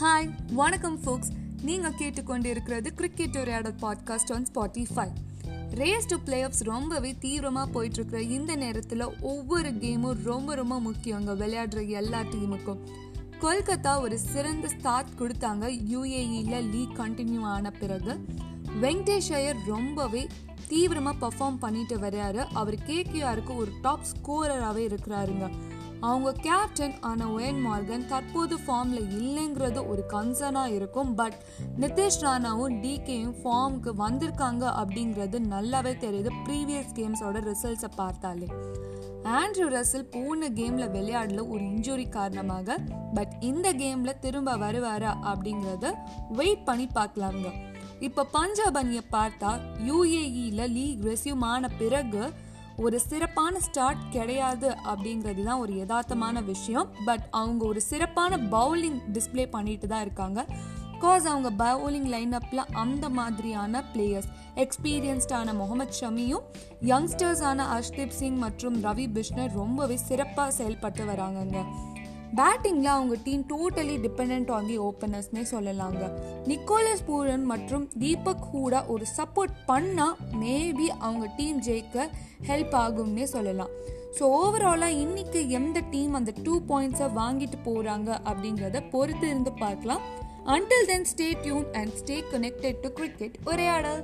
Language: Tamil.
ஹாய் வணக்கம் ஃபோக்ஸ் நீங்கள் கேட்டுக்கொண்டு இருக்கிறது cricket Uraiyadal podcast on Spotify race to playoffs ரொம்பவே தீவிரமாக போயிட்டுருக்குற இந்த நேரத்தில் ஒவ்வொரு கேமும் ரொம்ப ரொம்ப முக்கியங்க விளையாடுற எல்லா டீமுக்கும் கொல்கத்தா ஒரு சிறந்த ஸ்டார்ட் கொடுத்தாங்க. யூஏஇயில் லீக் கண்டினியூ ஆன பிறகு. வெங்கடேஷ் ஐயர் ரொம்பவே தீவிரமாக பர்ஃபார்ம் பண்ணிட்டு வர்றாரு. அவர் கேகேஆருக்கு ஒரு டாப் ஸ்கோரராகவே இருக்கிறாருங்க. அவங்க கேப்டன் ஆன ஒயன் மார்கன் தற்போது ஃபார்மில் இல்லைங்கிறது ஒரு கன்சர்னாக இருக்கும். பட் நிதிஷ் ராணாவும் டிகேயும் ஃபார்முக்கு வந்திருக்காங்க அப்படிங்கிறது நல்லாவே தெரியுது ப்ரீவியஸ் கேம்ஸோட ரிசல்ட்ஸை பார்த்தாலே. ஆண்ட்ரூ ரசில் போன கேமில் விளையாடல ஒரு இன்ஜுரி காரணமாக. பட் இந்த கேமில் திரும்ப வருவாரா அப்படிங்கிறத வெயிட் பண்ணி பார்க்கலாங்க. இப்போ பஞ்சாப் அணியை பார்த்தா யூஏஇயில் லீக் ரெசியூம் ஆன பிறகு ஒரு சிறப்பான ஸ்டார்ட் கிடையாது அப்படிங்கிறது தான் ஒரு யதார்த்தமான விஷயம். பட் அவங்க ஒரு சிறப்பான பவுலிங் டிஸ்பிளே பண்ணிட்டு தான் இருக்காங்க. பிகாஸ் அவங்க பவுலிங் லைனப்பில் அந்த மாதிரியான பிளேயர்ஸ் எக்ஸ்பீரியன்ஸ்டான முகமது ஷமியும் யங்ஸ்டர்ஸான அஷ்தீப் சிங் மற்றும் ரவி பிஷ்ணர் ரொம்பவே சிறப்பாக செயல்பட்டு வராங்கங்க. பேட்டிங்கில் அவங்க team totally depend on the ஓப்பனர்ஸ்னே சொல்லலாங்க. நிக்கோலஸ் பூரன் மற்றும் தீபக் ஹூடா ஒரு சப்போர்ட் பண்ணால் மேபி அவங்க டீம் ஜெயிக்க ஹெல்ப் ஆகும்னே சொல்லலாம். ஸோ ஓவராலாக இன்றைக்கி எந்த டீம் அந்த டூ பாயிண்ட்ஸை வாங்கிட்டு போகிறாங்க அப்படிங்கிறத பொறுத்து இருந்து பார்க்கலாம். Until then stay tuned and stay connected to cricket Uraiyadal.